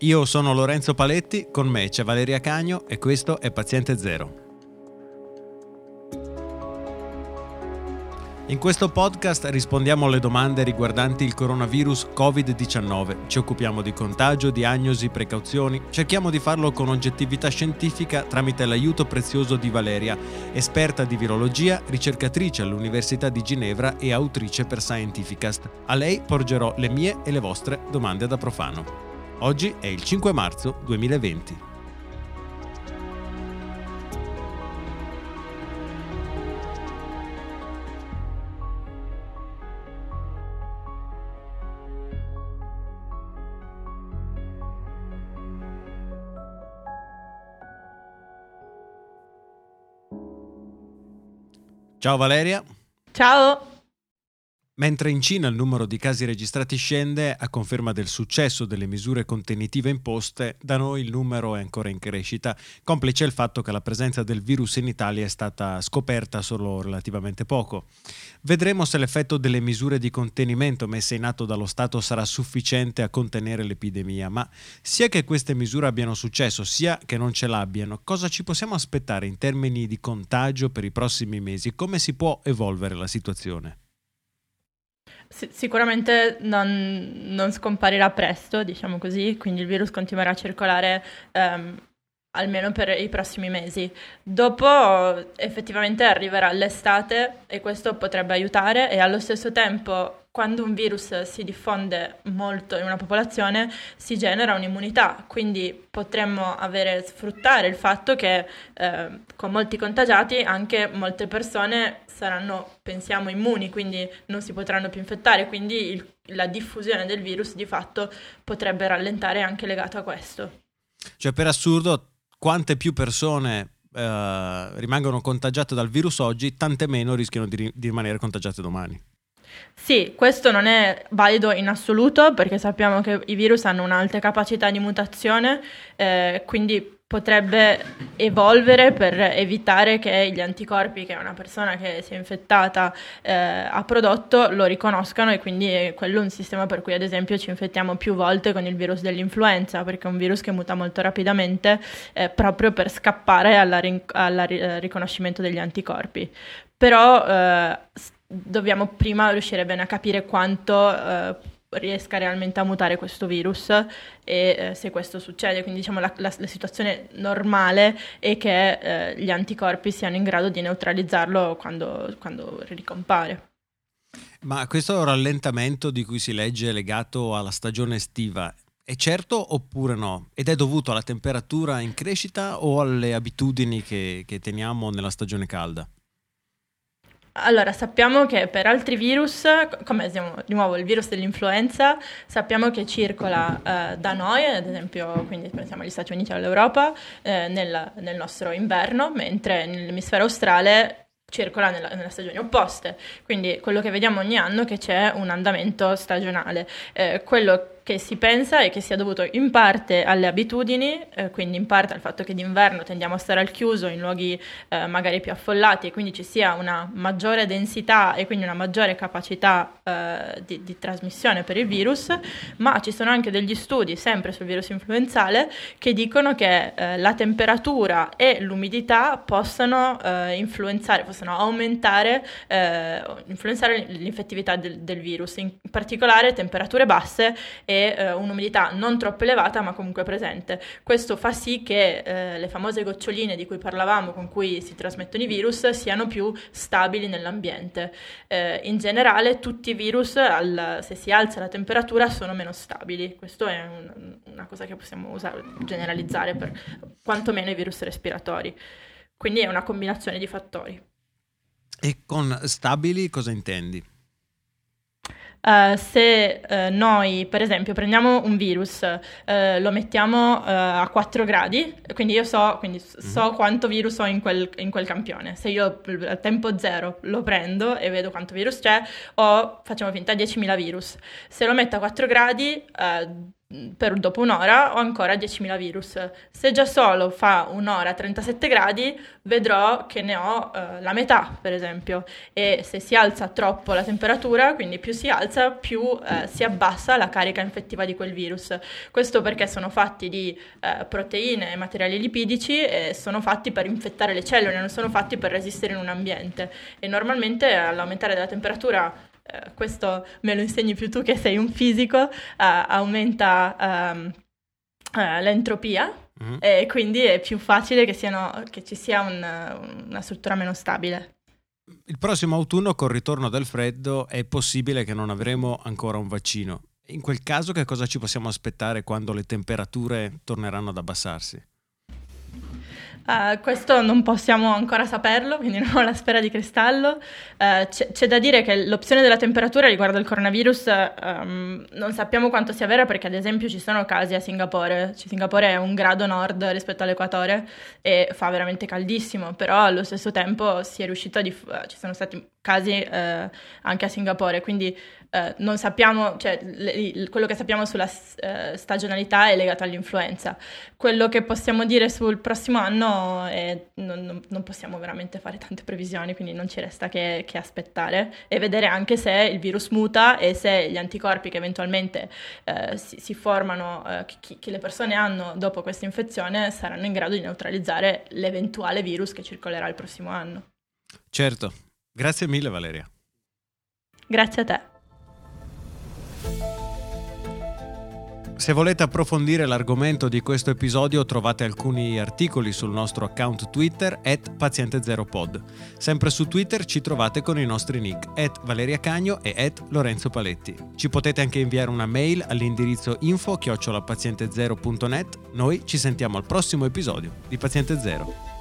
Io sono Lorenzo Paletti, con me c'è Valeria Cagno e questo è Paziente Zero. In questo podcast rispondiamo alle domande riguardanti il coronavirus Covid-19. Ci occupiamo di contagio, diagnosi, precauzioni. Cerchiamo di farlo con oggettività scientifica tramite l'aiuto prezioso di Valeria, esperta di virologia, ricercatrice all'Università di Ginevra e autrice per Scientificast. A lei porgerò le mie e le vostre domande da profano. Oggi è il 5 marzo 2020. Ciao Valeria. Ciao. Mentre in Cina il numero di casi registrati scende a conferma del successo delle misure contenitive imposte, da noi il numero è ancora in crescita, complice il fatto che la presenza del virus in Italia è stata scoperta solo relativamente poco. Vedremo se l'effetto delle misure di contenimento messe in atto dallo Stato sarà sufficiente a contenere l'epidemia, ma sia che queste misure abbiano successo, sia che non ce l'abbiano, cosa ci possiamo aspettare in termini di contagio per i prossimi mesi? Come si può evolvere la situazione? Sicuramente non, non, scomparirà presto, diciamo così, quindi il virus continuerà a circolare um, almeno per i prossimi mesi. Dopo effettivamente arriverà l'estate e questo potrebbe aiutare e allo stesso tempo quando un virus si diffonde molto in una popolazione si genera un'immunità, quindi potremmo avere, sfruttare il fatto che eh, con molti contagiati anche molte persone saranno, pensiamo, immuni, quindi non si potranno più infettare, quindi il, la diffusione del virus di fatto potrebbe rallentare anche legato a questo. Cioè per assurdo quante più persone eh, rimangono contagiate dal virus oggi, tante meno rischiano di, di rimanere contagiate domani. Sì, questo non è valido in assoluto perché sappiamo che i virus hanno un'alta capacità di mutazione, eh, quindi potrebbe evolvere per evitare che gli anticorpi che una persona che si è infettata eh, ha prodotto lo riconoscano e quindi è quello un sistema per cui ad esempio ci infettiamo più volte con il virus dell'influenza perché è un virus che muta molto rapidamente eh, proprio per scappare al rin- riconoscimento degli anticorpi. Però eh, dobbiamo prima riuscire bene a capire quanto eh, riesca realmente a mutare questo virus e eh, se questo succede. Quindi diciamo la, la, la situazione normale è che eh, gli anticorpi siano in grado di neutralizzarlo quando, quando ricompare. Ma questo rallentamento di cui si legge legato alla stagione estiva è certo oppure no? Ed è dovuto alla temperatura in crescita o alle abitudini che, che teniamo nella stagione calda? Allora, sappiamo che per altri virus, come siamo, di nuovo il virus dell'influenza, sappiamo che circola eh, da noi, ad esempio, quindi pensiamo agli Stati Uniti e all'Europa, eh, nel, nel nostro inverno, mentre nell'emisfero australe circola nella, nelle stagioni opposte. Quindi quello che vediamo ogni anno è che c'è un andamento stagionale. Eh, quello che si pensa è che sia dovuto in parte alle abitudini, eh, quindi in parte al fatto che d'inverno tendiamo a stare al chiuso in luoghi eh, magari più affollati e quindi ci sia una maggiore densità e quindi una maggiore capacità eh, di, di, trasmissione per il virus, ma ci sono anche degli studi, sempre sul virus influenzale, che dicono che eh, la temperatura e l'umidità possano eh, influenzare, possono aumentare, eh, influenzare l'infettività del, del virus, in particolare temperature basse e eh, un'umidità non troppo elevata ma comunque presente. Questo fa sì che eh, le famose goccioline di cui parlavamo, con cui si trasmettono i virus, siano più stabili nell'ambiente. Eh, in generale tutti i virus, al, se si alza la temperatura, sono meno stabili. Questo è un, una cosa che possiamo usare, generalizzare per quantomeno i virus respiratori. Quindi è una combinazione di fattori. E con stabili cosa intendi? Uh, se uh, noi, per esempio, prendiamo un virus, uh, lo mettiamo a 4 gradi, quindi io so, quindi so mm-hmm. quanto virus ho in quel, in quel, campione. Se io a tempo zero lo prendo e vedo quanto virus c'è, ho, facciamo finta, 10.000 virus. Se lo metto a 4 gradi, per dopo un'ora ho ancora 10.000 virus. Se già solo fa un'ora a 37 gradi, vedrò che ne ho eh, la metà, per esempio. E se si alza troppo la temperatura, quindi più si alza, più eh, si abbassa la carica infettiva di quel virus. Questo perché sono fatti di eh, proteine e materiali lipidici e sono fatti per infettare le cellule, non sono fatti per resistere in un ambiente. E normalmente all'aumentare della temperatura eh, questo me lo insegni più tu che sei un fisico, uh, aumenta um, uh, l'entropia mm-hmm. e quindi è più facile che, siano, che ci sia un, una struttura meno stabile. Il prossimo autunno, col ritorno del freddo, è possibile che non avremo ancora un vaccino. In quel caso, che cosa ci possiamo aspettare quando le temperature torneranno ad abbassarsi? Uh, questo non possiamo ancora saperlo, quindi non ho la sfera di cristallo. Uh, c'è, c'è, da dire che l'opzione della temperatura riguardo il coronavirus um, non sappiamo quanto sia vera perché ad esempio ci sono casi a Singapore. Singapore è un grado nord rispetto all'equatore e fa veramente caldissimo, però allo stesso tempo si è riuscito a... Diff- ci sono stati casi eh, anche a Singapore, quindi eh, non sappiamo, cioè, le, quello che sappiamo sulla eh, stagionalità è legato all'influenza. Quello che possiamo dire sul prossimo anno è non, non possiamo veramente fare tante previsioni, quindi non ci resta che, che, aspettare e vedere anche se il virus muta e se gli anticorpi che eventualmente eh, si, si, formano, eh, che, che le persone hanno dopo questa infezione, saranno in grado di neutralizzare l'eventuale virus che circolerà il prossimo anno. Certo, grazie mille Valeria. Grazie a te. Se volete approfondire l'argomento di questo episodio trovate alcuni articoli sul nostro account Twitter at paziente0pod. Sempre su Twitter ci trovate con i nostri nick at Valeria Cagno e at Lorenzo Paletti. Ci potete anche inviare una mail all'indirizzo info chiocciolapaziente0.net. Noi ci sentiamo al prossimo episodio di Paziente Zero.